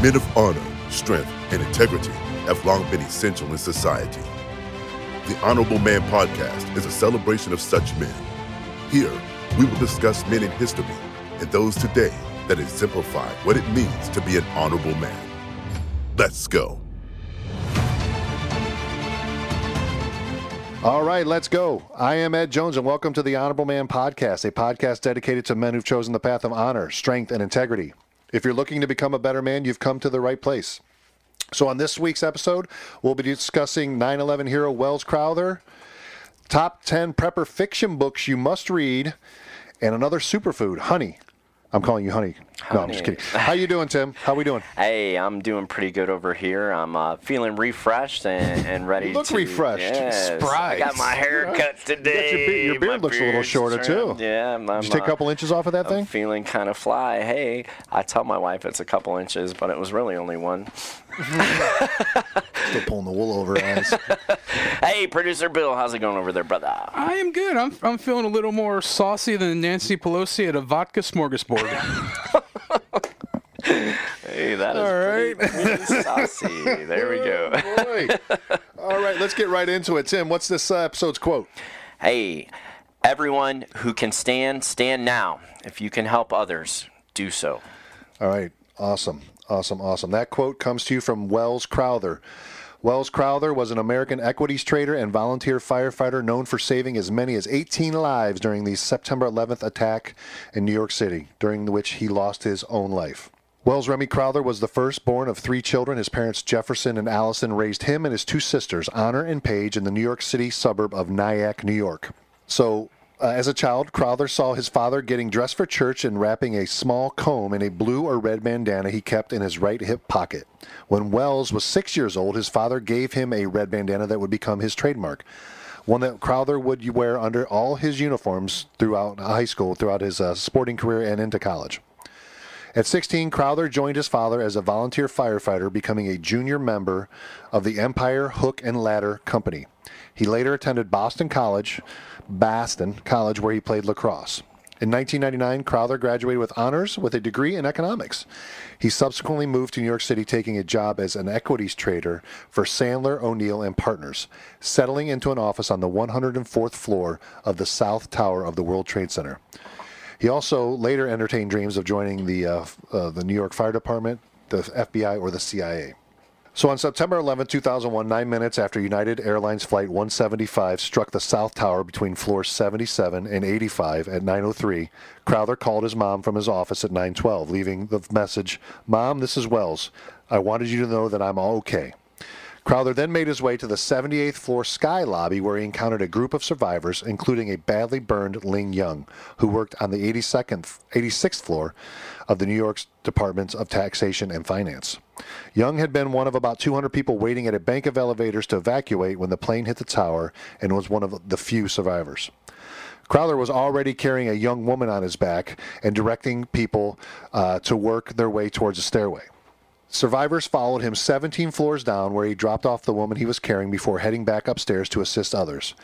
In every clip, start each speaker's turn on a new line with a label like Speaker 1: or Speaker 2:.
Speaker 1: Men of honor, strength, and integrity have long been essential in society. The Honorable Man Podcast is a celebration of such men. Here, we will discuss men in history and those today that exemplify what it means to be an honorable man. Let's go.
Speaker 2: All right, let's go. I am Ed Jones, and welcome to the Honorable Man Podcast, a podcast dedicated to men who've chosen the path of honor, strength, and integrity. If you're looking to become a better man, you've come to the right place. So, on this week's episode, we'll be discussing 9 11 hero Welles Crowther, top 10 prepper fiction books you must read, and another superfood, honey. I'm calling you honey. No, I'm just kidding. How you doing, Tim? How we doing?
Speaker 3: Hey, I'm doing pretty good over here. I'm uh, feeling refreshed and, and ready to
Speaker 2: You look
Speaker 3: to.
Speaker 2: refreshed.
Speaker 3: Yes.
Speaker 2: Spry.
Speaker 3: I got my hair cut today.
Speaker 2: your be- your beard
Speaker 3: my
Speaker 2: looks a little shorter,
Speaker 3: trimmed.
Speaker 2: too.
Speaker 3: Yeah, I'm, I'm,
Speaker 2: Did you take a
Speaker 3: uh,
Speaker 2: couple inches off of that
Speaker 3: I'm
Speaker 2: thing?
Speaker 3: feeling kind of fly. Hey, I tell my wife it's a couple inches, but it was really only one.
Speaker 2: Still pulling the wool over her eyes.
Speaker 3: Hey, producer Bill, how's it going over there, brother?
Speaker 4: I am good. I'm, I'm feeling a little more saucy than Nancy Pelosi at a vodka smorgasbord.
Speaker 3: Hey, that is
Speaker 4: All
Speaker 3: pretty, pretty saucy. There we go.
Speaker 2: Boy. All right, let's get right into it. Tim, what's this uh, episode's quote?
Speaker 3: Hey, everyone who can stand, stand now. If you can help others, do so.
Speaker 2: All right, awesome, awesome, awesome. That quote comes to you from Welles Crowther. Welles Crowther was an American equities trader and volunteer firefighter known for saving as many as 18 lives during the September 11th attack in New York City, during which he lost his own life. Welles Remy Crowther was the firstborn of three children. His parents, Jefferson and Allison, raised him and his two sisters, Honor and Paige, in the New York City suburb of Nyack, New York. So, uh, as a child, Crowther saw his father getting dressed for church and wrapping a small comb in a blue or red bandana he kept in his right hip pocket. When Welles was six years old, his father gave him a red bandana that would become his trademark, one that Crowther would wear under all his uniforms throughout high school, throughout his uh, sporting career, and into college. At 16, Crowther joined his father as a volunteer firefighter, becoming a junior member of the Empire Hook and Ladder Company. He later attended Boston College, Boston College, where he played lacrosse. In 1999, Crowther graduated with honors with a degree in economics. He subsequently moved to New York City, taking a job as an equities trader for Sandler, O'Neill and Partners, settling into an office on the 104th floor of the South Tower of the World Trade Center. He also later entertained dreams of joining the uh, uh, the New York Fire Department, the FBI, or the CIA. So on September 11, 2001, nine minutes after United Airlines Flight 175 struck the South Tower between floors 77 and 85 at 9:03, Crowther called his mom from his office at 9:12, leaving the message, "Mom, this is Welles. I wanted you to know that I'm all okay." Crowther then made his way to the 78th floor sky lobby where he encountered a group of survivors, including a badly burned Ling Young, who worked on the 82nd, 86th floor of the New York's Department of Taxation and Finance. Young had been one of about 200 people waiting at a bank of elevators to evacuate when the plane hit the tower and was one of the few survivors. Crowther was already carrying a young woman on his back and directing people uh, to work their way towards a stairway. Survivors followed him 17 floors down, where he dropped off the woman he was carrying before heading back upstairs to assist others.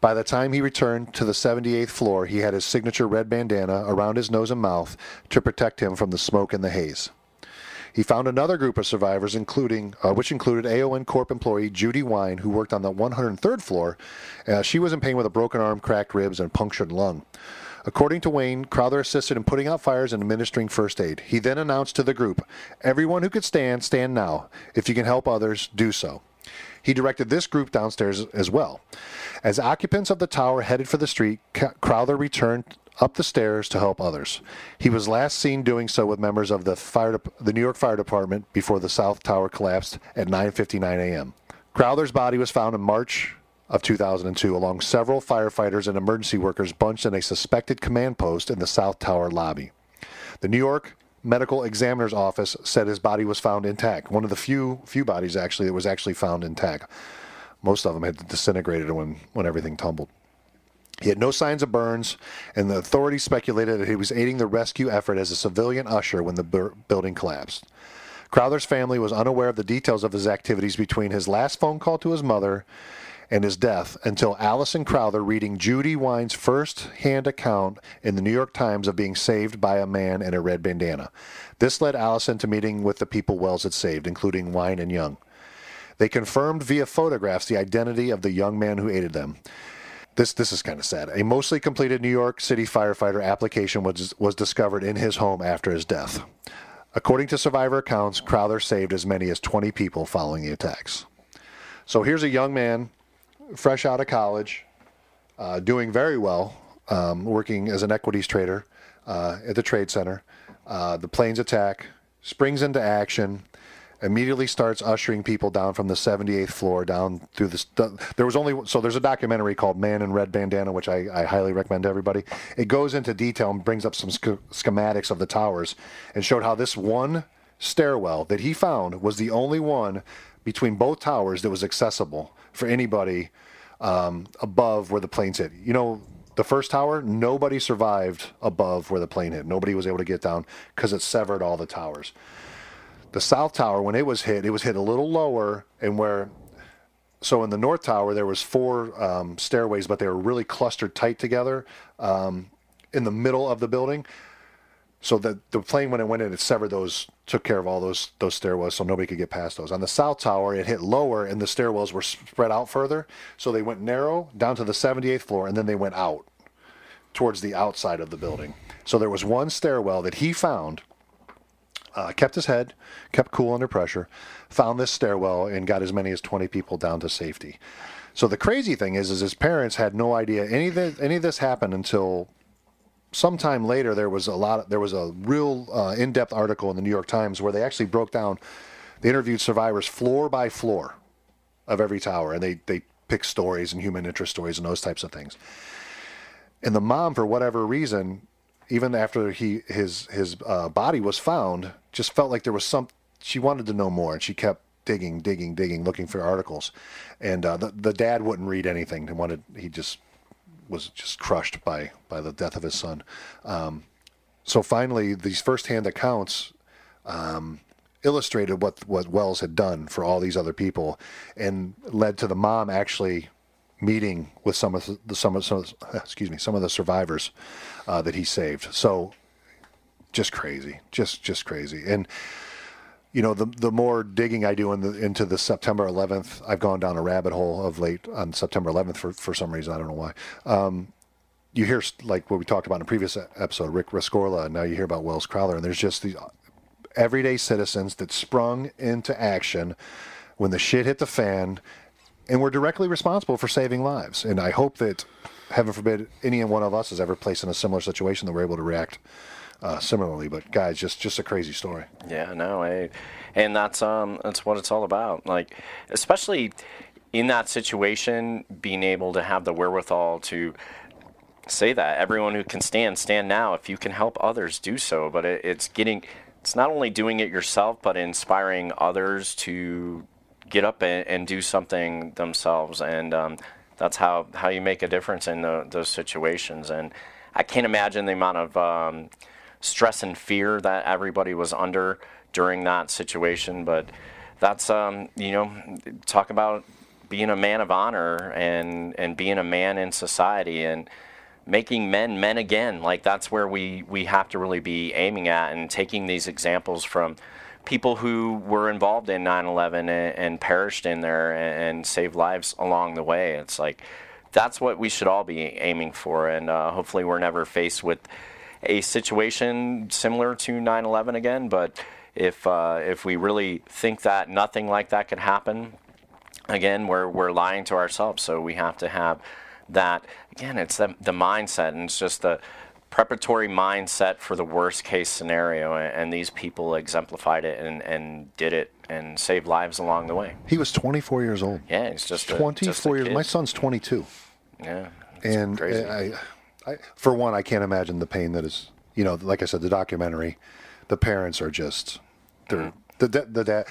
Speaker 2: By the time he returned to the 78th floor, he had his signature red bandana around his nose and mouth to protect him from the smoke and the haze. He found another group of survivors, including uh, which included AON Corp employee Judy Wein, who worked on the 103rd floor. Uh, she was in pain with a broken arm, cracked ribs, and punctured lung. According to Wayne, Crowther assisted in putting out fires and administering first aid. He then announced to the group, Everyone who could stand, stand now. If you can help others, do so. He directed this group downstairs as well. As occupants of the tower headed for the street, Crowther returned up the stairs to help others. He was last seen doing so with members of the fire, Dep- the New York Fire Department before the South Tower collapsed at 9:59 a.m. Crowther's body was found in March of 2002 along several firefighters and emergency workers bunched in a suspected command post in the South Tower lobby. The New York Medical Examiner's Office said his body was found intact. One of the few few bodies actually that was actually found intact. Most of them had disintegrated when when everything tumbled. He had no signs of burns, and the authorities speculated that he was aiding the rescue effort as a civilian usher when the bur- building collapsed. Crowther's family was unaware of the details of his activities between his last phone call to his mother and his death until Allison Crowther reading Judy Wein's first hand account in the New York Times of being saved by a man in a red bandana. This led Allison to meeting with the people Welles had saved, including Wine and Young. They confirmed via photographs the identity of the young man who aided them. This this is kind of sad. A mostly completed New York City firefighter application was was discovered in his home after his death. According to survivor accounts, Crowther saved as many as 20 people following the attacks. So here's a young man, fresh out of college, uh, doing very well, um, working as an equities trader uh, at the Trade Center. Uh, the planes attack, springs into action, immediately starts ushering people down from the 78th floor down through this. There was only so there's a documentary called Man in Red Bandana, which I, I highly recommend to everybody. It goes into detail and brings up some sch- schematics of the towers and showed how this one stairwell that he found was the only one between both towers that was accessible for anybody um, above where the planes hit. You know, the first tower, nobody survived above where the plane hit. Nobody was able to get down because it severed all the towers. The south tower, when it was hit, it was hit a little lower, and where so in the north tower there was four um, stairways, but they were really clustered tight together um, in the middle of the building. So the the plane when it went in, it severed those, took care of all those those stairwells, so nobody could get past those. On the south tower, it hit lower, and the stairwells were spread out further, so they went narrow down to the 78th floor, and then they went out towards the outside of the building. So there was one stairwell that he found uh, kept his head, kept cool under pressure, found this stairwell, and got as many as 20 people down to safety. So the crazy thing is, is his parents had no idea any of this, any of this happened until sometime later. There was a lot. Of, there was a real uh, in-depth article in the New York Times where they actually broke down. They interviewed survivors floor by floor of every tower, and they they picked stories and human interest stories and those types of things. And the mom, for whatever reason, even after he his his uh, body was found, just felt like there was some. She wanted to know more, and she kept digging, digging, digging, looking for articles. And uh, the the dad wouldn't read anything. He wanted he just was just crushed by by the death of his son. Um, so finally, these firsthand accounts um, illustrated what what Welles had done for all these other people, and led to the mom actually meeting with some of the some of some, excuse me some of the survivors uh, that he saved. So just crazy, just just crazy. And you know, the the more digging I do in the, into the September 11th, I've gone down a rabbit hole of late on September 11th for for some reason I don't know why. Um, you hear like what we talked about in a previous episode, Rick Rescorla, and now you hear about Welles Crowther, and there's just these everyday citizens that sprung into action when the shit hit the fan, and were directly responsible for saving lives. And I hope that, heaven forbid, any one of us is ever placed in a similar situation that we're able to react uh, similarly. But guys, just just a crazy story.
Speaker 3: Yeah, no, I, and that's um that's what it's all about. Like, especially in that situation, being able to have the wherewithal to say that everyone who can stand stand now. If you can help others, do so. But it, it's getting it's not only doing it yourself, but inspiring others to get up and, and do something themselves. And um, that's how, how you make a difference in the, those situations. And I can't imagine the amount of um, stress and fear that everybody was under during that situation. But that's, um, you know, talk about being a man of honor and, and being a man in society and making men men again. Like that's where we, we have to really be aiming at and taking these examples from people who were involved in 9/11 and, and perished in there and, and, saved lives along the way. It's like that's what we should all be aiming for, and uh, hopefully we're never faced with a situation similar to 9/11 again. But if uh, if we really think that nothing like that could happen again, we're we're lying to ourselves. So we have to have that again. It's the, the mindset, and it's just the preparatory mindset for the worst case scenario, and, these people exemplified it and, and did it and saved lives along the way.
Speaker 2: He was 24 years old.
Speaker 3: Yeah, he's just
Speaker 2: 24
Speaker 3: a, just a
Speaker 2: years. My son's 22.
Speaker 3: Yeah,
Speaker 2: and I, I, for one, I can't imagine the pain that is. You know, like I said, the documentary, the parents are just they're mm-hmm. the the, the dad.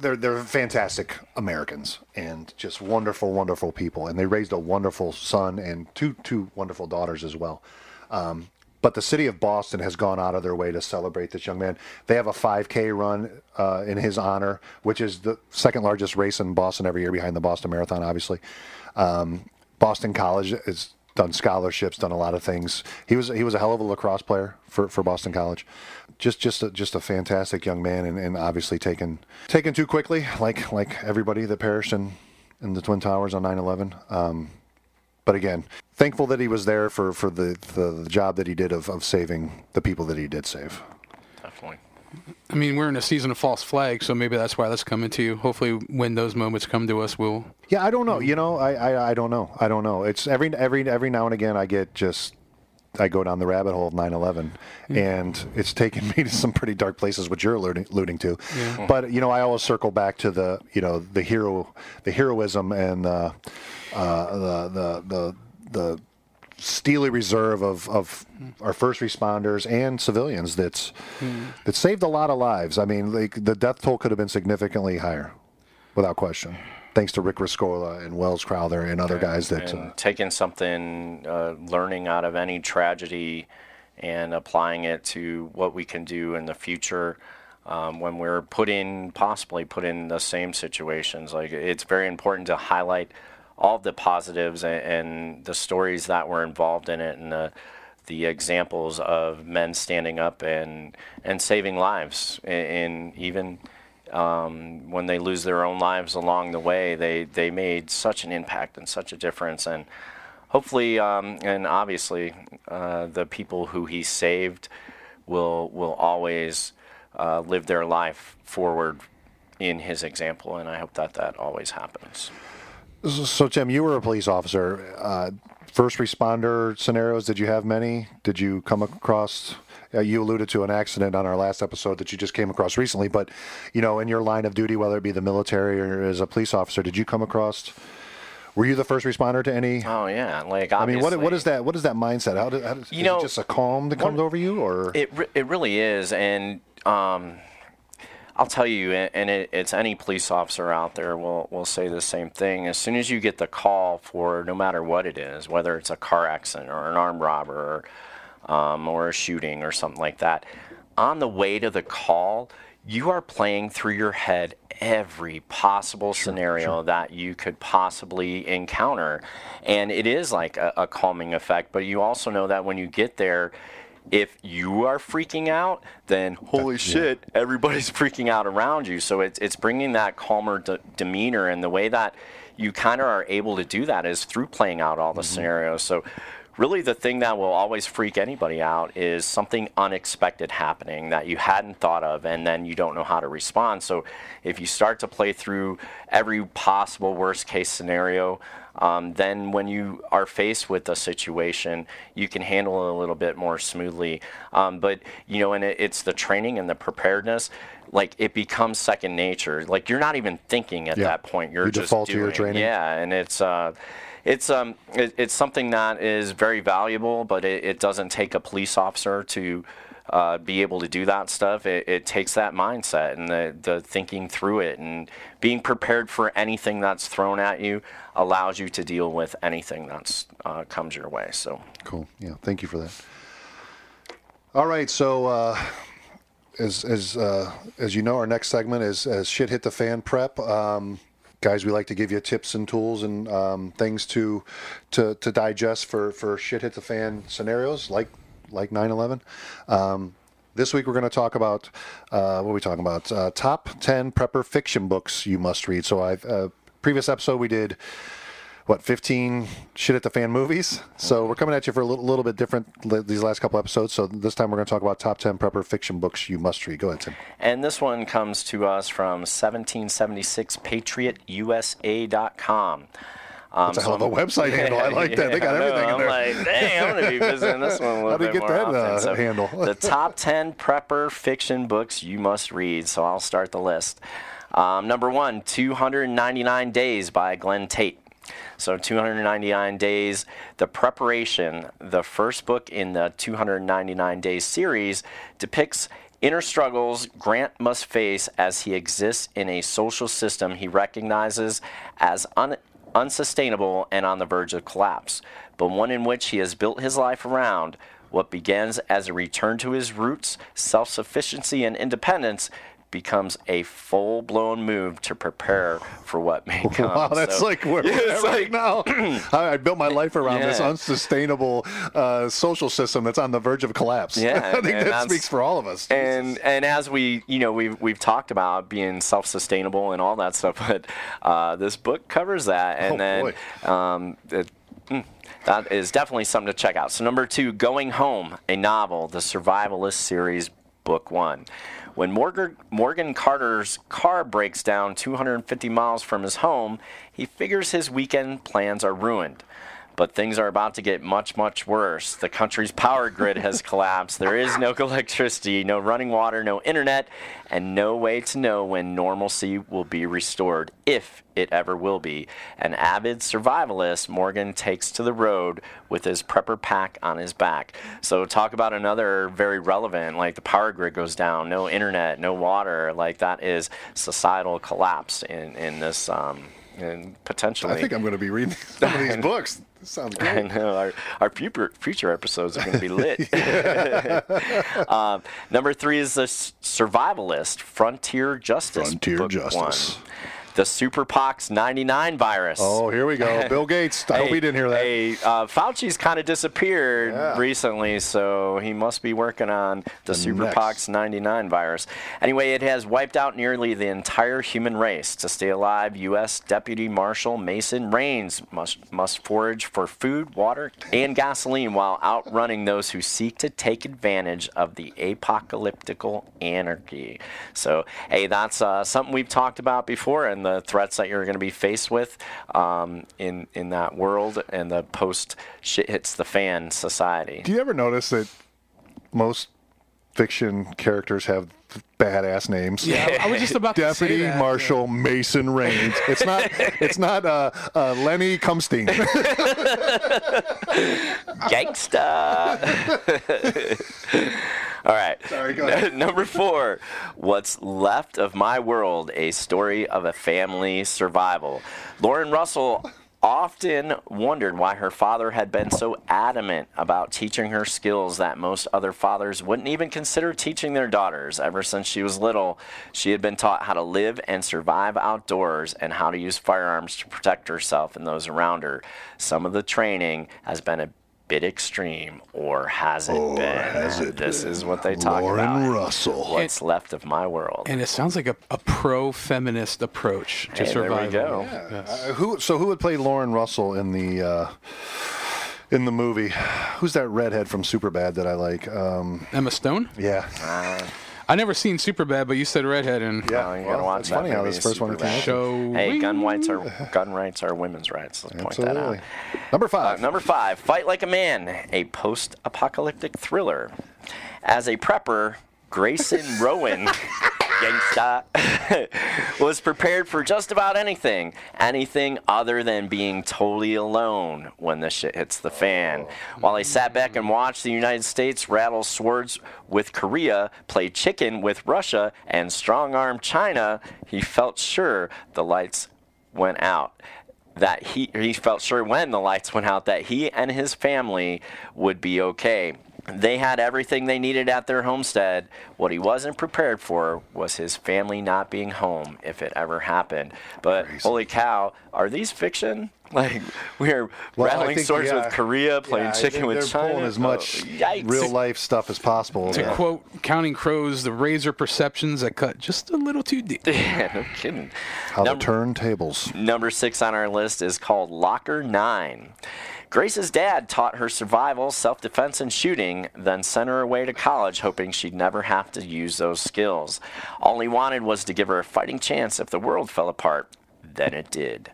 Speaker 2: They're they're fantastic Americans and just wonderful, wonderful people, and they raised a wonderful son and two two wonderful daughters as well. Um, but the city of Boston has gone out of their way to celebrate this young man. They have a 5K run uh, in his honor, which is the second largest race in Boston every year, behind the Boston Marathon, obviously. Um, Boston College has done scholarships, done a lot of things. He was he was a hell of a lacrosse player for, for Boston College. Just just a, just a fantastic young man, and, and obviously taken taken too quickly, like like everybody that perished in in the Twin Towers on 9/11. Um, but again, thankful that he was there for, for the, the, the job that he did of, of saving the people that he did save.
Speaker 4: I mean, we're in a season of false flags, so maybe that's why that's coming to you. Hopefully, when those moments come to us, we'll.
Speaker 2: Yeah, I don't know. You know, I, I, I don't know. I don't know. It's every every every now and again I get just I go down the rabbit hole of 9/11, and it's taken me to some pretty dark places, which you're alluding, alluding to.
Speaker 4: Yeah.
Speaker 2: But you know, I always circle back to the you know the hero, the heroism, and uh, uh, the the the the steely reserve of, of our first responders and civilians that's that saved a lot of lives. I mean, like the death toll could have been significantly higher, without question. Thanks to Rick Rescorla and Welles Crowther and other guys that.
Speaker 3: and
Speaker 2: Uh,
Speaker 3: taking something, uh, learning out of any tragedy, and applying it to what we can do in the future um, when we're put in, possibly put in the same situations. Like it's very important to highlight all the positives and, and the stories that were involved in it, and the the examples of men standing up and and saving lives, and, even um, when they lose their own lives along the way, they, they made such an impact and such a difference. And hopefully, um, and obviously, uh, the people who he saved will will always uh, live their life forward in his example. And I hope that that always happens.
Speaker 2: So, Tim, you were a police officer. Uh, first responder scenarios, did you have many? Did you come across? Uh, you alluded to an accident on our last episode that you just came across recently, but you know, in your line of duty, whether it be the military or as a police officer, did you come across? Were you the first responder to any?
Speaker 3: Oh yeah, like
Speaker 2: I mean, what what
Speaker 3: obviously-
Speaker 2: is that? What is that mindset? How, do, how does,
Speaker 3: You
Speaker 2: is
Speaker 3: know,
Speaker 2: it just a calm that comes
Speaker 3: one-
Speaker 2: over you, or
Speaker 3: it it really is, and um, I'll tell you, and it, it's any police officer out there will will say the same thing. As soon as you get the call for no matter what it is, whether it's a car accident or an armed robber, or, um, or a shooting or something like that, on the way to the call, you are playing through your head every possible scenario that you could possibly encounter. And it is like a, a calming effect, but you also know that when you get there, if you are freaking out, then holy shit, everybody's freaking out around you. So it's, it's bringing that calmer de- demeanor. And the way that you kind of are able to do that is through playing out all the mm-hmm. scenarios. So really the thing that will always freak anybody out is something unexpected happening that you hadn't thought of and then you don't know how to respond so if you start to play through every possible worst case scenario um, then when you are faced with a situation you can handle it a little bit more smoothly um, but you know and it, it's the training and the preparedness like it becomes second nature like you're not even thinking at
Speaker 2: Yeah.
Speaker 3: that point you're
Speaker 2: You
Speaker 3: just
Speaker 2: default to
Speaker 3: doing
Speaker 2: your training.
Speaker 3: yeah and it's uh it's um it, it's something that is very valuable, but it, it doesn't take a police officer to uh, be able to do that stuff. It, it takes that mindset and the, the thinking through it and being prepared for anything that's thrown at you allows you to deal with anything that's uh, comes your way. So
Speaker 2: Cool. Yeah. Thank you for that. All right. So, uh, as as uh, as you know, our next segment is as shit hit the fan prep. Um, guys, we like to give you tips and tools and um, things to to to digest for for shit hit the fan scenarios like like 9/11. Um, this week we're going to talk about uh, what are we talking about? Uh, top 10 prepper fiction books you must read. So, I've uh, previous episode we did what 15 shit at the fan movies so we're coming at you for a little, little bit different li- these last couple episodes so this time we're going to talk about top 10 prepper fiction books you must read go ahead tim
Speaker 3: And this one comes to us from 1776 patriotusa.com. Um,
Speaker 2: It's a hell of a website handle. I like that. They got
Speaker 3: know.
Speaker 2: everything in
Speaker 3: I'm
Speaker 2: there.
Speaker 3: like, dang, I'm going to be visiting this one a little
Speaker 2: How do you get
Speaker 3: more
Speaker 2: that,
Speaker 3: often.
Speaker 2: uh,
Speaker 3: So,
Speaker 2: handle?
Speaker 3: the top 10 prepper fiction books you must read. So I'll start the list. Um, number one, 299 Days by Glenn Tate. So 299 Days, the preparation, the first book in the 299 Days series, depicts inner struggles Grant must face as he exists in a social system he recognizes as un- unsustainable and on the verge of collapse, but one in which he has built his life around. What begins as a return to his roots, self sufficiency, and independence becomes a full blown move to prepare for what may come.
Speaker 2: Wow, that's
Speaker 3: So-
Speaker 2: like where
Speaker 3: Yeah,
Speaker 2: we're
Speaker 3: it's
Speaker 2: at right
Speaker 3: like-
Speaker 2: now. I, I built my life around this unsustainable uh, social system that's on the verge of collapse.
Speaker 3: Yeah,
Speaker 2: I think that speaks for all of us.
Speaker 3: and and as we you know we've we've talked about being self-sustainable and all that stuff but uh, this book covers that and
Speaker 2: Oh,
Speaker 3: then um, it, mm, that is definitely something to check out so number two going home a novel the survivalist series book one when Morgan, Morgan Carter's car breaks down 250 miles from his home, he figures his weekend plans are ruined. But things are about to get much, much worse. The country's power grid has collapsed. There is no electricity, no running water, no internet, and no way to know when normalcy will be restored, if it ever will be. An avid survivalist, Morgan takes to the road with his prepper pack on his back. So, talk about another very relevant, like the power grid goes down, no internet, no water. Like, that is societal collapse in, in this. Um, and potentially
Speaker 2: I think I'm going to be reading some of these books. Sounds
Speaker 3: I know our, our future future episodes are going to be lit. um, number three is the Survivalist Frontier Justice.
Speaker 2: Frontier Justice.
Speaker 3: One. The Superpox 99 virus.
Speaker 2: Oh, here we go. Bill Gates. I hope he didn't hear that.
Speaker 3: Hey, uh, Fauci's kind of disappeared
Speaker 2: Yeah.
Speaker 3: recently, so he must be working on the,
Speaker 2: The
Speaker 3: Superpox
Speaker 2: next.
Speaker 3: 99 virus. Anyway, it has wiped out nearly the entire human race. To stay alive, U.S. Deputy Marshal Mason Rains must, must forage for food, water, and gasoline while outrunning those who seek to take advantage of the apocalyptical anarchy. So, hey, that's uh, something we've talked about before, and the threats that you're going to be faced with um, in in that world and the post shit hits the fan society.
Speaker 2: Do you ever notice that most fiction characters have badass names?
Speaker 4: Yeah, I was just about to say
Speaker 2: Deputy
Speaker 4: that.
Speaker 2: Marshal Mason Rains. It's not. It's not uh, uh, Lenny Cumstein.
Speaker 3: Gangsta. All right.
Speaker 2: Sorry, go ahead.
Speaker 3: Number four, What's Left of My World, a story of a family survival. Lauren Russell often wondered why her father had been so adamant about teaching her skills that most other fathers wouldn't even consider teaching their daughters. Ever since she was little, she had been taught how to live and survive outdoors and how to use firearms to protect herself and those around her. Some of the training has been a bit extreme, or has it been?
Speaker 2: has it
Speaker 3: this is what they talk
Speaker 2: Lauren
Speaker 3: about.
Speaker 2: Russell.
Speaker 3: What's left of my world?
Speaker 4: And it sounds like a, a pro-feminist approach to
Speaker 3: Hey, there we
Speaker 4: survival.
Speaker 3: go.
Speaker 4: Yes.
Speaker 2: Uh, who? So who would play Lauren Russell in the uh, in the movie? Who's that redhead from Superbad that I like? Um,
Speaker 4: Emma Stone?
Speaker 2: yeah.
Speaker 4: I never seen Superbad, but you said redhead and
Speaker 2: Yeah.
Speaker 3: Oh, you gotta
Speaker 2: well,
Speaker 3: watch
Speaker 2: it's
Speaker 3: that
Speaker 2: funny how this first one
Speaker 3: Superbad.
Speaker 2: came out.
Speaker 4: show.
Speaker 3: Hey, gun rights are gun rights are women's rights. Let's point that
Speaker 2: Absolutely.
Speaker 3: out.
Speaker 2: Number
Speaker 3: Uh,
Speaker 2: five.
Speaker 3: number five, Fight Like a Man, a post-apocalyptic thriller. As a prepper, Grayson Rowan, gangsta, was prepared for just about anything, anything other than being totally alone when the shit hits the fan. While he sat back and watched the United States rattle swords with Korea, play chicken with Russia, and strong-arm China, he felt sure the lights went out that he he felt sure when the lights went out that he and his family would be okay. They had everything they needed at their homestead. What he wasn't prepared for was his family not being home if it ever happened. But holy cow, are these fiction? Like we're
Speaker 2: Well,
Speaker 3: rattling
Speaker 2: think,
Speaker 3: swords
Speaker 2: yeah.
Speaker 3: with Korea, playing
Speaker 2: Yeah,
Speaker 3: chicken
Speaker 2: they're,
Speaker 3: with
Speaker 2: they're
Speaker 3: China.
Speaker 2: pulling as much
Speaker 3: Oh,
Speaker 2: real life stuff as possible.
Speaker 4: To
Speaker 2: Yeah.
Speaker 4: quote Counting Crows, the razor perceptions that cut just a little too deep.
Speaker 3: yeah, no kidding.
Speaker 2: How
Speaker 3: Number-
Speaker 2: to turn tables.
Speaker 3: Number six on our list is called Locker 9. Grace's dad taught her survival, self defense, and shooting, then sent her away to college hoping she'd never have to use those skills. All he wanted was to give her a fighting chance if the world fell apart. Then it did.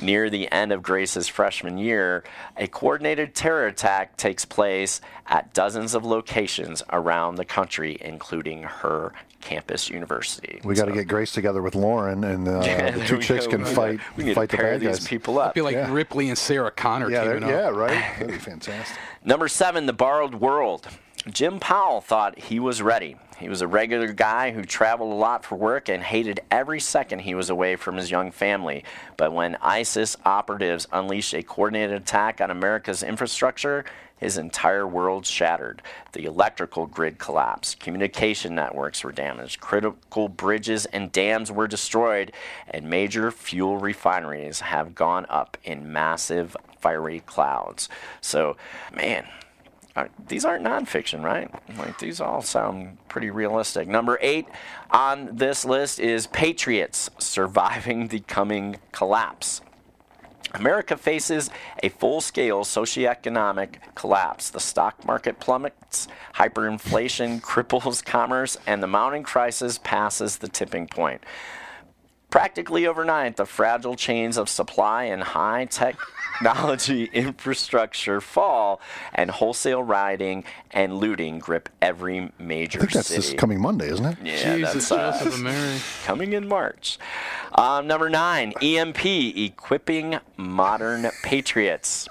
Speaker 3: Near the end of Grace's freshman year, a coordinated terror attack takes place at dozens of locations around the country, including her campus university.
Speaker 2: We got to
Speaker 3: So-
Speaker 2: get Grace together with Lauren, and uh,
Speaker 3: Yeah,
Speaker 2: the two
Speaker 3: we
Speaker 2: chicks
Speaker 3: go.
Speaker 2: can
Speaker 3: We
Speaker 2: fight
Speaker 3: gotta- we need
Speaker 2: fight
Speaker 3: to
Speaker 2: the
Speaker 3: pair
Speaker 2: bad
Speaker 3: these
Speaker 2: guys.
Speaker 3: people up.
Speaker 4: Be like
Speaker 2: Yeah.
Speaker 4: Ripley and Sarah Connor
Speaker 2: Yeah,
Speaker 4: teaming up.
Speaker 2: yeah, right. That'd be fantastic.
Speaker 3: Number seven, The Borrowed World. Jim Powell thought he was ready. He was a regular guy who traveled a lot for work and hated every second he was away from his young family. But when ISIS operatives unleashed a coordinated attack on America's infrastructure, his entire world shattered. The electrical grid collapsed, communication networks were damaged, critical bridges and dams were destroyed, and major fuel refineries have gone up in massive fiery clouds. So, man, uh, these aren't nonfiction, right? Like these all sound pretty realistic. Number eight on this list is Patriots surviving the coming collapse. America faces a full scale socioeconomic collapse. The stock market plummets, hyperinflation cripples commerce, and the mounting crisis passes the tipping point. Practically overnight, the fragile chains of supply and high technology infrastructure fall, and wholesale rioting and looting grip every major
Speaker 2: I think that's
Speaker 3: city.
Speaker 2: this coming Monday, isn't it?
Speaker 3: Yeah,
Speaker 4: Jesus,
Speaker 3: that's uh,
Speaker 4: Joseph of Mary.
Speaker 3: coming in March. Um, number nine, EMP, equipping modern patriots.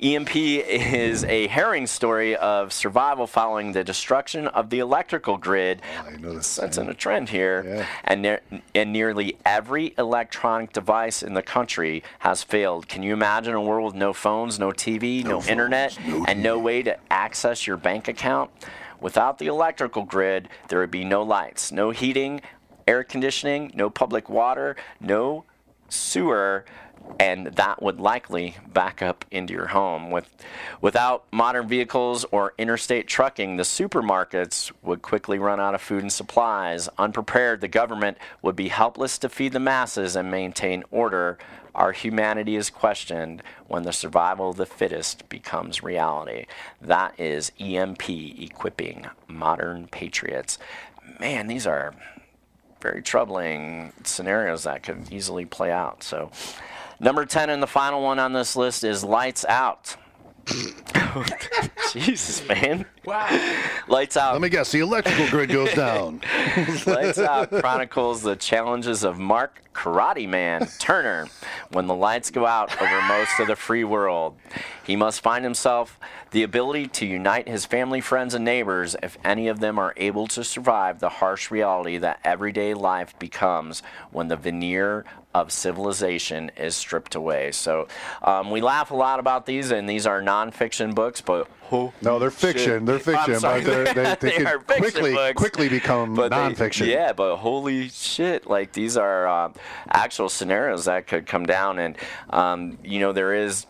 Speaker 3: EMP is a herring story of survival following the destruction of the electrical grid.
Speaker 2: Oh, I know this.
Speaker 3: Sensing a trend here.
Speaker 2: Yeah.
Speaker 3: And, ne- and nearly every electronic device in the country has failed. Can you imagine a world with no phones, no TV, no,
Speaker 2: phones,
Speaker 3: internet,
Speaker 2: no
Speaker 3: and no way to access your bank account? Without the electrical grid, there would be no lights, no heating, air conditioning, no public water, no sewer, and that would likely back up into your home. With, without modern vehicles or interstate trucking, the supermarkets would quickly run out of food and supplies. Unprepared, the government would be helpless to feed the masses and maintain order. Our humanity is questioned when the survival of the fittest becomes reality. That is EMP equipping modern patriots. Man, these are very troubling scenarios that could easily play out. So, number 10 and the final one on this list is Lights Out. Jesus, man.
Speaker 4: Wow.
Speaker 3: Lights Out.
Speaker 2: Let me guess. The electrical grid goes down.
Speaker 3: Lights Out chronicles the challenges of Mark Karate Man Turner when the lights go out over most of the free world. He must find himself the ability to unite his family, friends, and neighbors if any of them are able to survive the harsh reality that everyday life becomes when the veneer of civilization is stripped away. So um, we laugh a lot about these, and these are nonfiction books, but oh,
Speaker 2: No, they're fiction.
Speaker 3: shit.
Speaker 2: They're fiction,
Speaker 3: sorry.
Speaker 2: but they're, they, they,
Speaker 3: They
Speaker 2: could quickly
Speaker 3: books.
Speaker 2: quickly become
Speaker 3: But they-
Speaker 2: nonfiction.
Speaker 3: yeah, but holy shit! Like these are uh, actual scenarios that could come down, and um, you know there is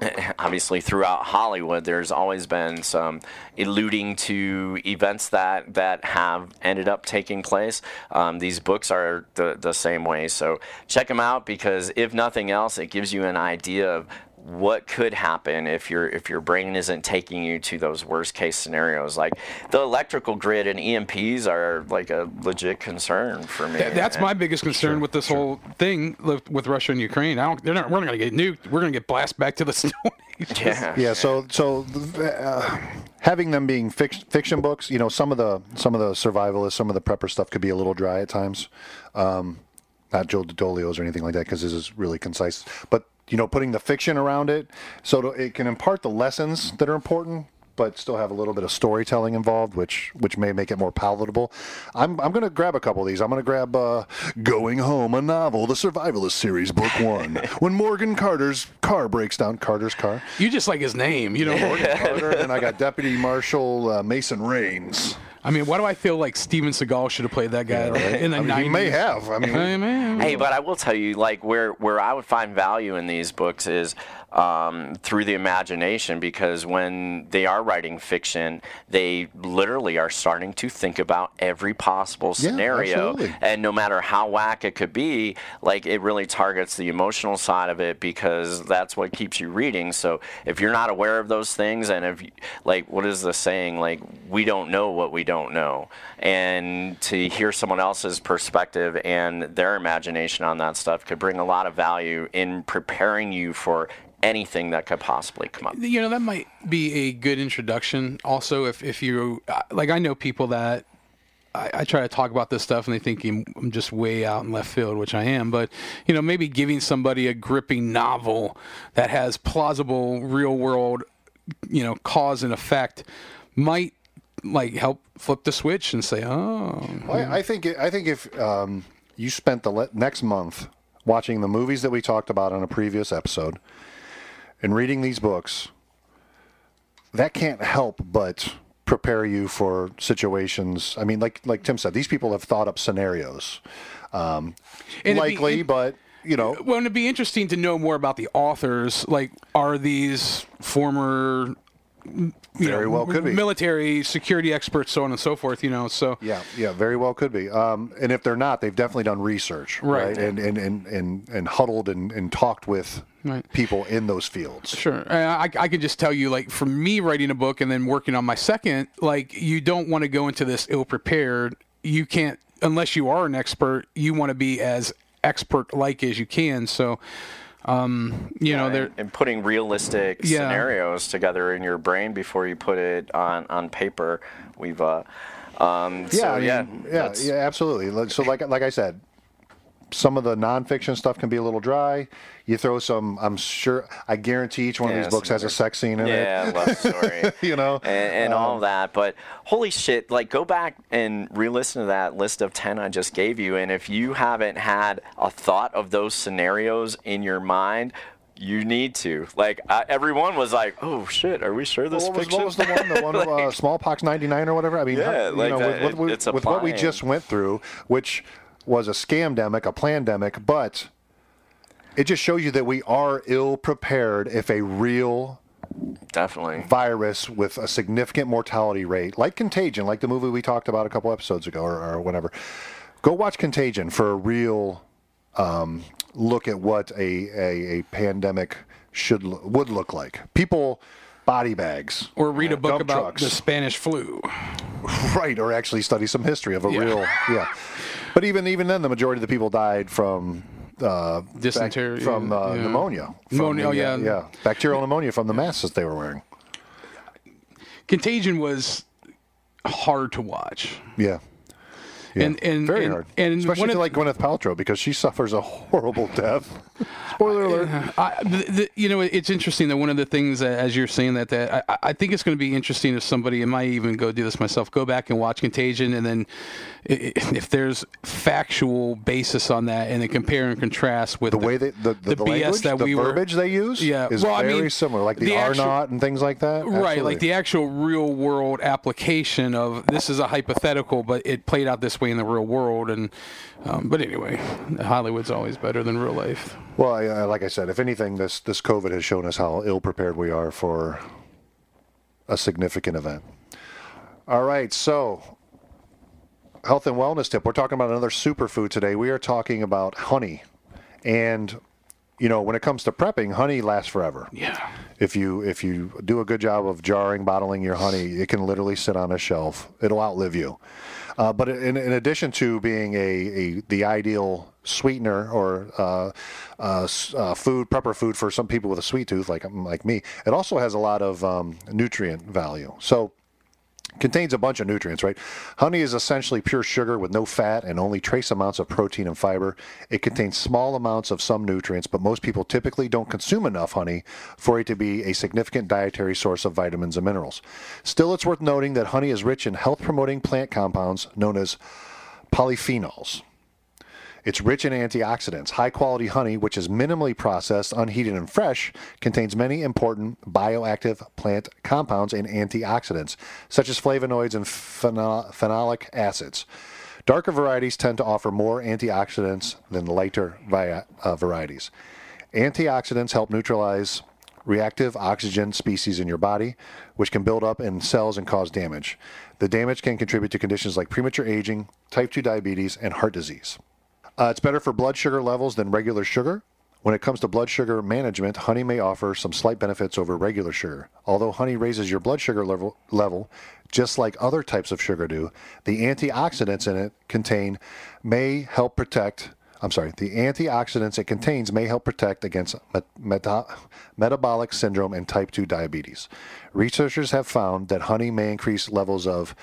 Speaker 3: obviously throughout Hollywood, there's always been some alluding to events that that have ended up taking place. Um, these books are the the same way, so check them out because if nothing else, it gives you an idea of what could happen if your if your brain isn't taking you to those worst case scenarios like the electrical grid and EMPs are like a legit concern for me
Speaker 4: Th- That's my biggest concern with this whole thing with, with Russia and Ukraine. I don't. They're not. We're not going to get nuked. We're going to get blasted back to the Stone Age.
Speaker 3: yeah
Speaker 2: Yeah, so so uh, having them being fic- fiction books, you know, some of the some of the survivalists, some of the prepper stuff could be a little dry at times. Um, not Joe Dodolios or anything like that because this is really concise. But you know, putting the fiction around it, so to, it can impart the lessons that are important, but still have a little bit of storytelling involved, which which may make it more palatable. I'm I'm gonna grab a couple of these. I'm gonna grab uh, "Going Home," a novel, the Survivalist series, book one. when Morgan Carter's car breaks down, Carter's car.
Speaker 4: You just like his name. You know.
Speaker 2: Morgan Carter, and I got Deputy Marshal uh, Mason Rains.
Speaker 4: I mean, why do I feel like Steven Seagal should have played that guy in the
Speaker 2: I mean,
Speaker 4: 90s?
Speaker 2: he may have. I mean,
Speaker 4: Hey, man.
Speaker 3: Hey, but I will tell you, like where where I would find value in these books is um, through the imagination, because when they are writing fiction, they literally are starting to think about every possible scenario,
Speaker 2: absolutely.
Speaker 3: and no matter how whack it could be, like it really targets the emotional side of it because that's what keeps you reading. So if you're not aware of those things, and if like what is the saying, like we don't know what we don't know, and to hear someone else's perspective and their imagination on that stuff could bring a lot of value in preparing you for anything that could possibly come up.
Speaker 4: you know that might be a good introduction also if, if you uh, like i know people that I, I try to talk about this stuff and they think I'm I'm just way out in left field, which I am. But you know, maybe giving somebody a gripping novel that has plausible real world, you know, cause and effect might like help flip the switch and say, oh,
Speaker 2: Well, I, I think I think if um, you spent the le- next month watching the movies that we talked about on a previous episode and reading these books, that can't help but prepare you for situations. I mean, like like Tim said, these people have thought up scenarios, um,
Speaker 4: it'd be-
Speaker 2: likely, but you know,
Speaker 4: Well, it'd be interesting to know more about the authors. Like, are these former, you
Speaker 2: Very
Speaker 4: know,
Speaker 2: well could be.
Speaker 4: military security experts, so on and so forth? You know, so
Speaker 2: Yeah, yeah, very well could be. Um, and if they're not, they've definitely done research, right?
Speaker 4: Right.
Speaker 2: And, and, and, and, and huddled and, and talked with
Speaker 4: Right.
Speaker 2: people in those fields.
Speaker 4: Sure. I, I could just tell you, like, for me writing a book and then working on my second, like, you don't want to go into this ill prepared. You can't, unless you are an expert, you want to be as expert like as you can. So, um, you know, there.
Speaker 3: and, and putting realistic
Speaker 4: Yeah.
Speaker 3: scenarios together in your brain before you put it on on paper. We've uh, um,
Speaker 2: Yeah,
Speaker 3: so,
Speaker 2: I mean,
Speaker 3: yeah,
Speaker 2: yeah, yeah, absolutely. So, like, like I said, some of the nonfiction stuff can be a little dry. You throw some, I'm sure, I guarantee each one of these books has a sex scene in
Speaker 3: yeah,
Speaker 2: it.
Speaker 3: Yeah, love story.
Speaker 2: You know,
Speaker 3: and, and
Speaker 2: Um,
Speaker 3: all that. But holy shit, like go back and re-listen to that list of ten I just gave you, and if you haven't had a thought of those scenarios in your mind. You need to like I, everyone was like, "Oh shit, are we sure this
Speaker 2: What was,
Speaker 3: fiction?"
Speaker 2: what was the one? The one of uh, smallpox '99 or whatever. I mean,
Speaker 3: Yeah,
Speaker 2: you
Speaker 3: like
Speaker 2: know,
Speaker 3: that,
Speaker 2: with, with,
Speaker 3: it-
Speaker 2: with what we just went through, which was a scamdemic, a plandemic, but it just shows you that we are ill prepared if a real
Speaker 3: Definitely.
Speaker 2: virus with a significant mortality rate, like Contagion, like the movie we talked about a couple episodes ago or, or whatever. Go watch Contagion for a real um, look at what a, a, a pandemic should would look like. People, body bags,
Speaker 4: Or read a book about
Speaker 2: trucks.
Speaker 4: the Spanish flu.
Speaker 2: right, or actually study some history of a
Speaker 4: Yeah.
Speaker 2: real yeah. But even even then, the majority of the people died from. Uh, bac- from uh,
Speaker 4: yeah.
Speaker 2: pneumonia. From
Speaker 4: Pneumonia,
Speaker 2: the, uh,
Speaker 4: yeah.
Speaker 2: yeah, bacterial pneumonia from the masks that they were wearing.
Speaker 4: Contagion was hard to watch.
Speaker 2: Yeah. Yeah.
Speaker 4: And- and-
Speaker 2: very
Speaker 4: and-
Speaker 2: hard,
Speaker 4: and
Speaker 2: especially like Gwyneth Paltrow because she suffers a horrible death. Spoiler alert.
Speaker 4: I, the, the, you know, it's interesting that one of the things that, as you're saying that, that I, I think it's going to be interesting if somebody, and might even go do this myself, go back and watch Contagion, and then if there's factual basis on that, and then compare and contrast with
Speaker 2: The way they the, the,
Speaker 4: the
Speaker 2: the
Speaker 4: BS
Speaker 2: language,
Speaker 4: that
Speaker 2: the
Speaker 4: we were-
Speaker 2: verbiage they use,
Speaker 4: Yeah,
Speaker 2: is
Speaker 4: well, I
Speaker 2: very
Speaker 4: mean,
Speaker 2: similar, like the,
Speaker 4: the
Speaker 2: R naught and things like that.
Speaker 4: Right, like the actual real world application of this is a hypothetical, but it played out this way in the real world. And um, but anyway, Hollywood's always better than real life.
Speaker 2: Well, I, I, like I said, if anything, this this COVID has shown us how ill prepared we are for a significant event. All right, so health and wellness tip. We're talking about another superfood today. We are talking about honey, and you know when it comes to prepping, honey lasts forever.
Speaker 4: Yeah.
Speaker 2: If you if you do a good job of jarring, bottling your honey, it can literally sit on a shelf. It'll outlive you. Uh, but in, in addition to being a, a the ideal sweetener or uh, uh, uh, food prepper food for some people with a sweet tooth like like me, it also has a lot of um, nutrient value. So contains a bunch of nutrients, right? Honey is essentially pure sugar with no fat and only trace amounts of protein and fiber. It contains small amounts of some nutrients, but most people typically don't consume enough honey for it to be a significant dietary source of vitamins and minerals. Still, it's worth noting that honey is rich in health promoting plant compounds known as polyphenols. It's rich in antioxidants. High quality honey, which is minimally processed, unheated, and fresh, contains many important bioactive plant compounds and antioxidants, such as flavonoids and phenol- phenolic acids. Darker varieties tend to offer more antioxidants than lighter vi- uh, varieties. Antioxidants help neutralize reactive oxygen species in your body, which can build up in cells and cause damage. The damage can contribute to conditions like premature aging, type 2 diabetes, and heart disease. Uh, it's better for blood sugar levels than regular sugar. When it comes to blood sugar management, honey may offer some slight benefits over regular sugar. Although honey raises your blood sugar level, level just like other types of sugar do, the antioxidants in it contain may help protect. I'm sorry, the antioxidants it contains may help protect against met- meta- metabolic syndrome and type 2 diabetes. Researchers have found that honey may increase levels of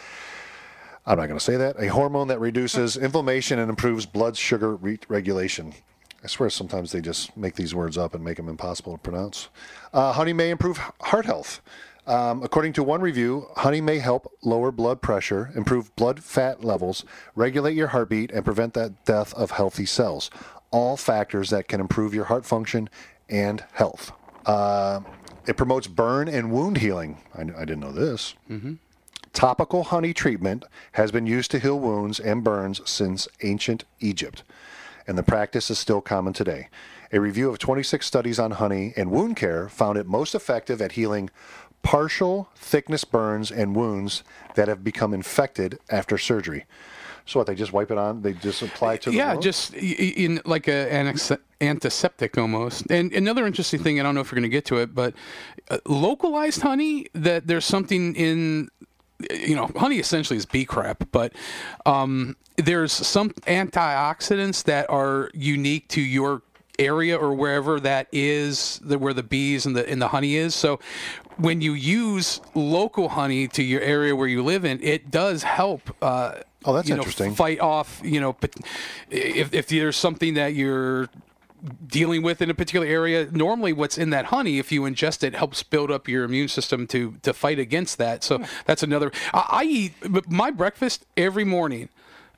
Speaker 2: I'm not going to say that. A hormone that reduces inflammation and improves blood sugar re- regulation. I swear sometimes they just make these words up and make them impossible to pronounce. Uh, honey may improve heart health. Um, according to one review, honey may help lower blood pressure, improve blood fat levels, regulate your heartbeat, and prevent the death of healthy cells. All factors that can improve your heart function and health. Uh, it promotes burn and wound healing. I, I didn't know this. Topical honey treatment has been used to heal wounds and burns since ancient Egypt, and the practice is still common today. A review of 26 studies on honey and wound care found it most effective at healing partial thickness burns and wounds that have become infected after surgery. So what? They just wipe it on? They just apply it to the
Speaker 4: yeah,
Speaker 2: wound?
Speaker 4: just in like a, an ex- antiseptic almost. And another interesting thing, I don't know if we're going to get to it, but uh, localized honey, that there's something in, you know, honey essentially is bee crap, but um, there's some antioxidants that are unique to your area or wherever that is the, where the bees and the and the honey is so when you use local honey to your area where you live in it does help uh,
Speaker 2: Oh, that's
Speaker 4: you know,
Speaker 2: interesting.
Speaker 4: fight off you know but if, if there's something that you're dealing with in a particular area normally what's in that honey if you ingest it helps build up your immune system to to fight against that so that's another i, I eat my breakfast every morning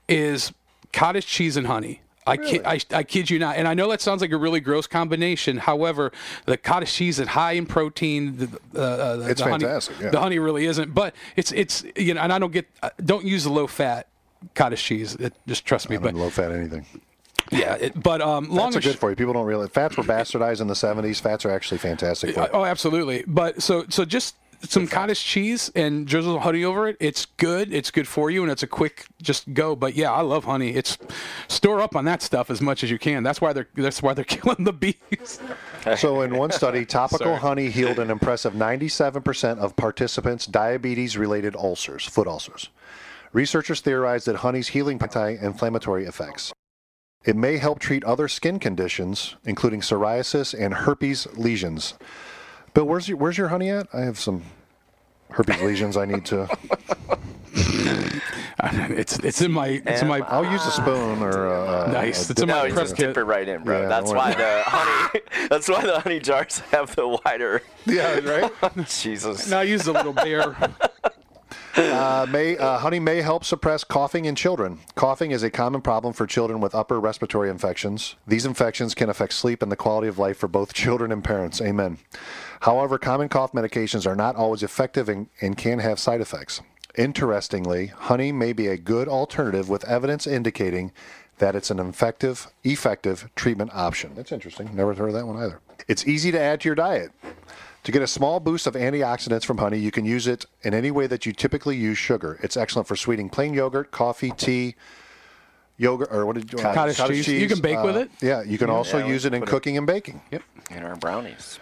Speaker 4: is cottage cheese and honey I, kid, I, I kid you not. And I know that sounds like a really gross combination. However, the cottage cheese is high in protein. The, uh, uh, the
Speaker 2: It's
Speaker 4: the honey,
Speaker 2: fantastic, yeah.
Speaker 4: The honey really isn't. But it's, it's you know, and I don't get, uh, don't use the low fat cottage cheese. It, just trust me. But
Speaker 2: low fat anything.
Speaker 4: Yeah, it, but um, long
Speaker 2: Fats are good
Speaker 4: sh-
Speaker 2: for you. People don't realize fats were bastardized in the 70s. Fats are actually fantastic.
Speaker 4: Oh, absolutely. But so so just some cottage cheese and drizzle honey over it. It's good. It's good for you, and it's a quick just go. But yeah, I love honey. It's store up on that stuff as much as you can. That's why they're that's why they're killing the bees.
Speaker 2: So, in one study, topical
Speaker 3: Sorry.
Speaker 2: honey healed an impressive 97% of participants' diabetes related ulcers, foot ulcers. Researchers theorized that honey's healing anti inflammatory effects. It may help treat other skin conditions, including psoriasis and herpes lesions. Bill, where's your, where's your honey at? I have some herpes lesions I need to.
Speaker 4: it's it's in my it's in my.
Speaker 2: I'll use a spoon or uh, a.
Speaker 4: Nice.
Speaker 2: a
Speaker 4: It's in my
Speaker 3: you
Speaker 4: prep
Speaker 3: just
Speaker 4: kit.
Speaker 3: dip it right in, bro.
Speaker 2: Yeah,
Speaker 3: that's why
Speaker 2: wanna-
Speaker 3: the honey. That's why the honey jars have the wider.
Speaker 2: Yeah, right?
Speaker 3: Jesus.
Speaker 4: Now I use a little bear.
Speaker 2: Uh, may, uh, honey may help suppress coughing in children. Coughing is a common problem for children with upper respiratory infections. These infections can affect sleep and the quality of life for both children and parents. Amen. However, common cough medications are not always effective and, and can have side effects. Interestingly, honey may be a good alternative with evidence indicating that it's an effective, effective treatment option. That's interesting. Never heard of that one either. It's easy to add to your diet. To get a small boost of antioxidants from honey, you can use it in any way that you typically use sugar. It's excellent for sweetening plain yogurt, coffee, tea, yogurt, or what did you uh,
Speaker 4: Cottage cheese. You can bake with it.
Speaker 2: Yeah, you can also
Speaker 3: Yeah,
Speaker 2: use it in
Speaker 3: put it-
Speaker 2: cooking and baking.
Speaker 4: Yep.
Speaker 3: In our brownies.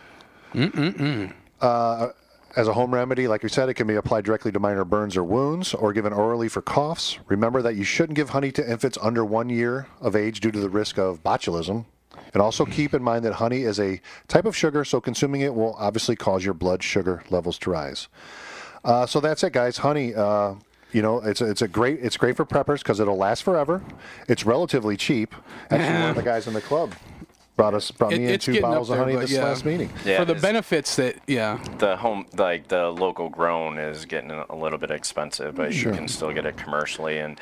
Speaker 2: As a home remedy, like we said, it can be applied directly to minor burns or wounds or given orally for coughs. Remember that you shouldn't give honey to infants under one year of age due to the risk of botulism. And also keep in mind that honey is a type of sugar, so consuming it will obviously cause your blood sugar levels to rise. Uh, so that's it, guys. Honey, uh, you know, it's a, it's a great it's great for preppers because it'll last forever. It's relatively cheap. Actually, one of the guys in the club brought us brought
Speaker 4: It-
Speaker 2: me in two bottles
Speaker 4: up
Speaker 2: of honey this
Speaker 4: yeah.
Speaker 2: last meeting.
Speaker 3: Yeah,
Speaker 4: For the benefits that yeah.
Speaker 3: the home like the local grown is getting a little bit expensive, but you can still get it commercially. And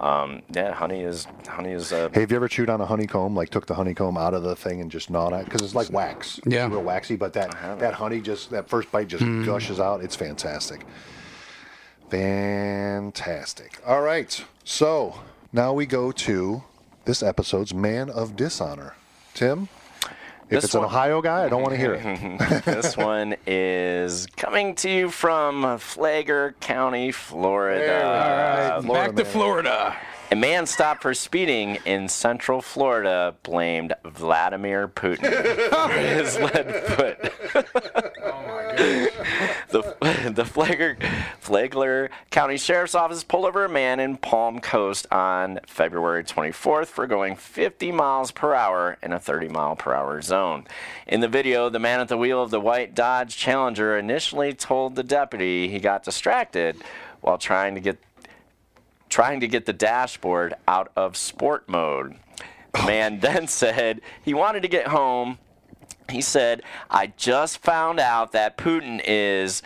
Speaker 3: um, yeah, honey is honey is uh,
Speaker 2: Hey, have you ever chewed on a honeycomb? Like took the honeycomb out of the thing and just gnawed it because it's like wax. It's
Speaker 4: Yeah.
Speaker 2: real waxy. But that that honey just that first bite just
Speaker 4: Mm.
Speaker 2: gushes out. It's fantastic. Fantastic. All right, so now we go to this episode's man of dishonor, Tim. If
Speaker 3: This
Speaker 2: it's an Ohio guy, I don't want to hear it.
Speaker 3: this one is coming to you from Flagler County, Florida.
Speaker 2: All right, uh, Florida
Speaker 4: Back to. Florida.
Speaker 3: A man stopped for speeding in central Florida blamed Vladimir Putin for his lead foot. Oh the the Flagler, Flagler County Sheriff's Office pulled over a man in Palm Coast on February 24th for going 50 miles per hour in a 30 mile per hour zone. In the video, the man at the wheel of the white Dodge Challenger initially told the deputy he got distracted while trying to get trying to get the dashboard out of sport mode. The oh. man then said he wanted to get home. He said, I just found out that Putin is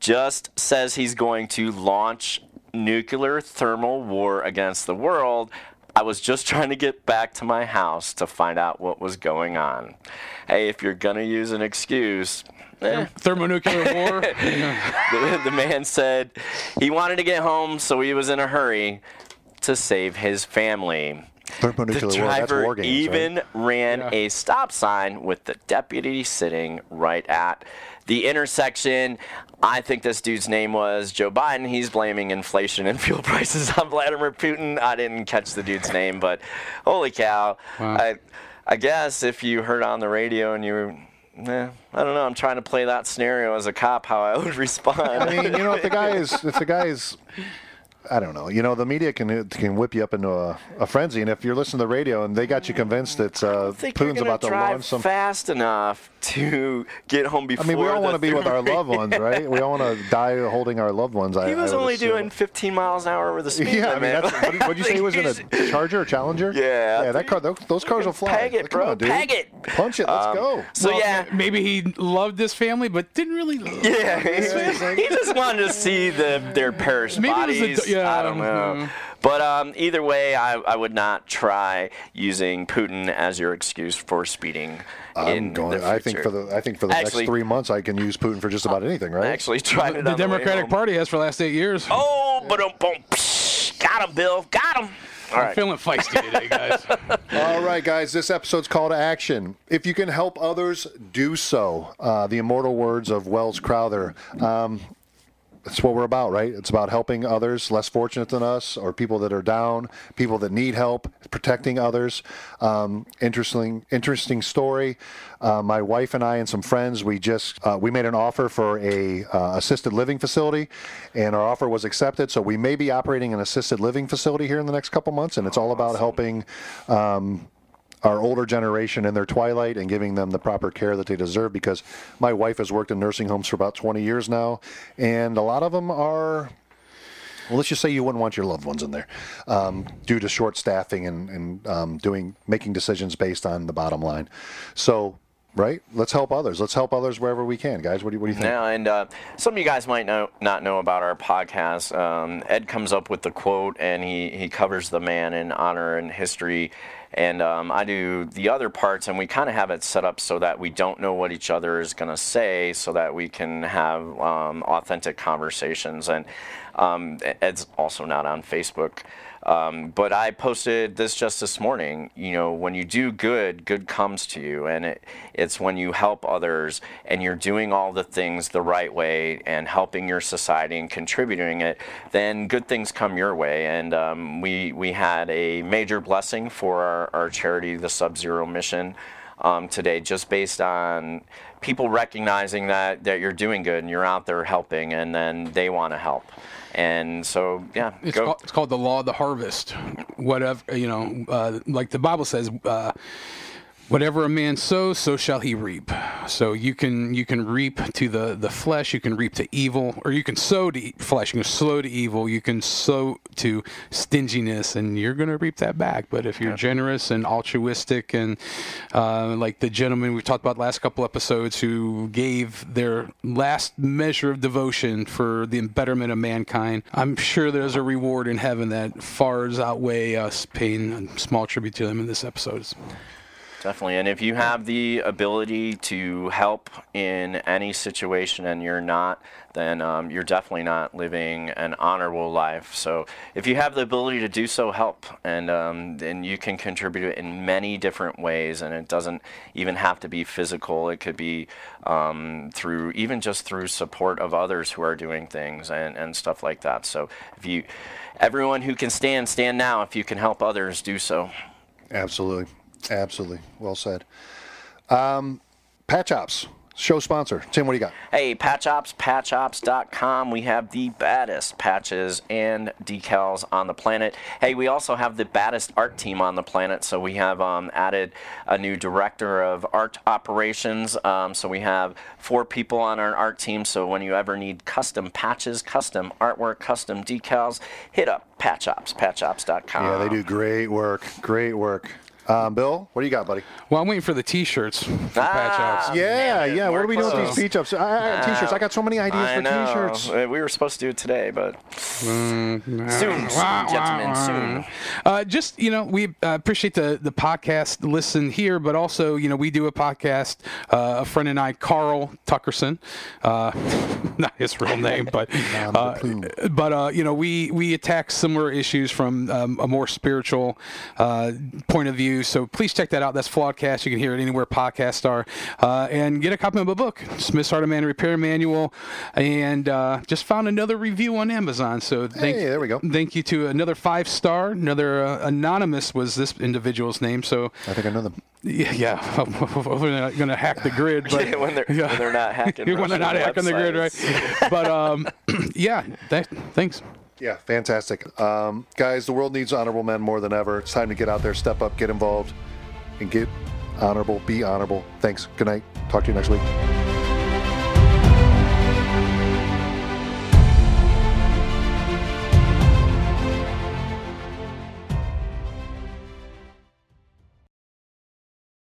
Speaker 3: just says he's going to launch nuclear thermal war against the world. I was just trying to get back to my house to find out what was going on. Hey, if you're going to use an excuse, eh.
Speaker 4: Thermonuclear war.
Speaker 3: the, the man said he wanted to get home, so he was in a hurry to save his family.
Speaker 2: Thermonuclear
Speaker 3: The
Speaker 2: war, that's
Speaker 3: driver
Speaker 2: war games,
Speaker 3: even
Speaker 2: right?
Speaker 3: ran
Speaker 4: Yeah.
Speaker 3: a stop sign with the deputy sitting right at the intersection. I think this dude's name was Joe Biden. He's blaming inflation and fuel prices on Vladimir Putin. I didn't catch the dude's name, but holy cow.
Speaker 4: Wow.
Speaker 3: I, I guess if you heard on the radio and you were, eh, I don't know, I'm trying to play that scenario as a cop, how I would respond.
Speaker 2: I mean, you know, if the guy is, if the guy is, I don't know. You know, the media can can whip you up into a, a frenzy, and if you're listening to the radio and they got you convinced that uh,
Speaker 3: I think you're
Speaker 2: Putin's
Speaker 3: gonna
Speaker 2: about to
Speaker 3: drive
Speaker 2: launch some.
Speaker 3: fast enough to get home before.
Speaker 2: I mean, we all want to be with our loved ones, right? We all want to die holding our loved ones. I,
Speaker 3: He was
Speaker 2: I
Speaker 3: only
Speaker 2: assume.
Speaker 3: doing 15 miles an hour with the speed
Speaker 2: Yeah, I mean,
Speaker 3: limit.
Speaker 2: that's, what, what did you say he was in a Charger or Challenger?
Speaker 3: Yeah,
Speaker 2: yeah. That car, those, those cars will fly.
Speaker 3: Peg it,
Speaker 2: Like,
Speaker 3: bro.
Speaker 2: on, dude.
Speaker 3: Peg it.
Speaker 2: Punch it. Let's
Speaker 3: Um,
Speaker 2: go.
Speaker 3: So
Speaker 4: Well,
Speaker 3: yeah,
Speaker 4: maybe he loved this family, but didn't really. Love
Speaker 3: yeah, he, he just wanted to see the their perished
Speaker 4: Maybe it was the
Speaker 3: bodies.
Speaker 4: D- yeah,
Speaker 3: I don't know.
Speaker 4: mhm.
Speaker 3: But um, either way, I, I would not try using Putin as your excuse for speeding.
Speaker 2: I'm
Speaker 3: in
Speaker 2: going.
Speaker 3: The
Speaker 2: I think for the I think for the
Speaker 3: Actually-
Speaker 2: next three months, I can use Putin for just about anything, right?
Speaker 3: I actually tried it.
Speaker 4: The
Speaker 3: the
Speaker 4: Democratic
Speaker 3: home.
Speaker 4: Party has for the last eight years.
Speaker 3: Oh, but um, boom, psh, got him, Bill. Got him. All
Speaker 4: I'm
Speaker 3: right.
Speaker 4: feeling feisty today, guys.
Speaker 2: All right, guys, this episode's call to action. If you can help others, do so. Uh, the immortal words of Welles Crowther. Um, that's what we're about, right? It's about helping others less fortunate than us, or people that are down, people that need help, protecting others. Um, interesting, interesting story. Uh, my wife and I and some friends, we just uh, we made an offer for a uh, assisted living facility, and our offer was accepted. So we may be operating an assisted living facility here in the next couple months, and it's all about helping our older generation in their twilight and giving them the proper care that they deserve because my wife has worked in nursing homes for about 20 years now and a lot of them are well let's just say you wouldn't want your loved ones in there um, due to short staffing and, and um, doing making decisions based on the bottom line. So right let's help others let's help others wherever we can guys what do you, what do you think
Speaker 3: Now, and uh, some of you guys might know, not know about our podcast. Um, Ed comes up with the quote, and he, he covers the man in honor and history. And um, I do the other parts, and we kind of have it set up so that we don't know what each other is going to say, so that we can have um, authentic conversations. And um, Ed's also not on Facebook. Um, but I posted this just this morning. You know, when you do good, good comes to you, and it, it's when you help others and you're doing all the things the right way and helping your society and contributing it, then good things come your way. And um, we we had a major blessing for our, our charity, the Sub Zero Mission. Um, today, just based on people recognizing that, that you're doing good and you're out there helping, and then they want to help. And so, yeah,
Speaker 4: It's, called, it's called the law of the harvest. Whatever you know, uh, like the Bible says, uh, whatever a man sows, so shall he reap. So you can you can reap to the the flesh, you can reap to evil, or you can sow to flesh. You can sow to evil. You can sow to stinginess, and you're going to reap that back. But if you're generous and altruistic, and uh, like the gentleman we talked about last couple episodes, who gave their last measure of devotion for the betterment of mankind, I'm sure there's a reward in heaven that far outweigh us paying a small tribute to them in this episode.
Speaker 3: Definitely. And if you have the ability to help in any situation and you're not, then um, you're definitely not living an honorable life. So if you have the ability to do so, help. And um, then you can contribute in many different ways. And it doesn't even have to be physical, it could be um, through, even just through support of others who are doing things and, and stuff like that. So if you, everyone who can stand, stand now. If you can help others, do so.
Speaker 2: absolutely absolutely well said um, patch ops show sponsor tim what do you got
Speaker 3: Hey, PatchOps, patchops.com. We have the baddest patches and decals on the planet. Hey, we also have the baddest art team on the planet. So we have um, added a new director of art operations. Um, so we have four people on our art team. So when you ever need custom patches, custom artwork, custom decals, hit up patchops, patchops.com.
Speaker 2: Yeah, they do great work. Great work. Um, Bill, what do you got, buddy?
Speaker 4: Well, I'm waiting for the T-shirts for Patch
Speaker 3: Ah,
Speaker 4: Outs.
Speaker 2: Yeah,
Speaker 3: man,
Speaker 2: yeah. What are we doing with these speech ups? I, I, t-shirts. I got so many ideas
Speaker 3: I
Speaker 2: for
Speaker 3: know.
Speaker 2: t-shirts.
Speaker 3: Uh, We were supposed to do it today, but soon, soon, gentlemen, soon.
Speaker 4: Uh, just you know, we uh, appreciate the the podcast listen here, but also you know we do a podcast. Uh, a friend and I, Carl Tuckerson, uh, not his real name, but uh, but uh, you know we we attack similar issues from um, a more spiritual uh, point of view. So please check that out. That's Flawedcast. You can hear it anywhere podcasts are, uh, and get a copy of my book, Smith's Heart of Man Repair Manual, and uh, just found another review on Amazon. So thank
Speaker 2: Hey, there we go.
Speaker 4: Thank you to another five star. Another uh, anonymous was this individual's name. So
Speaker 2: I think I know them.
Speaker 4: yeah, yeah. we're not going to hack the grid, but
Speaker 3: when they're when they're not hacking,
Speaker 4: when they're not
Speaker 3: Russian
Speaker 4: hacking the grid, right? but um, yeah. That, thanks.
Speaker 2: Yeah, fantastic. Um, guys, the world needs honorable men more than ever. It's time to get out there, step up, get involved, and get honorable, be honorable. Thanks. Good night. Talk to you next week.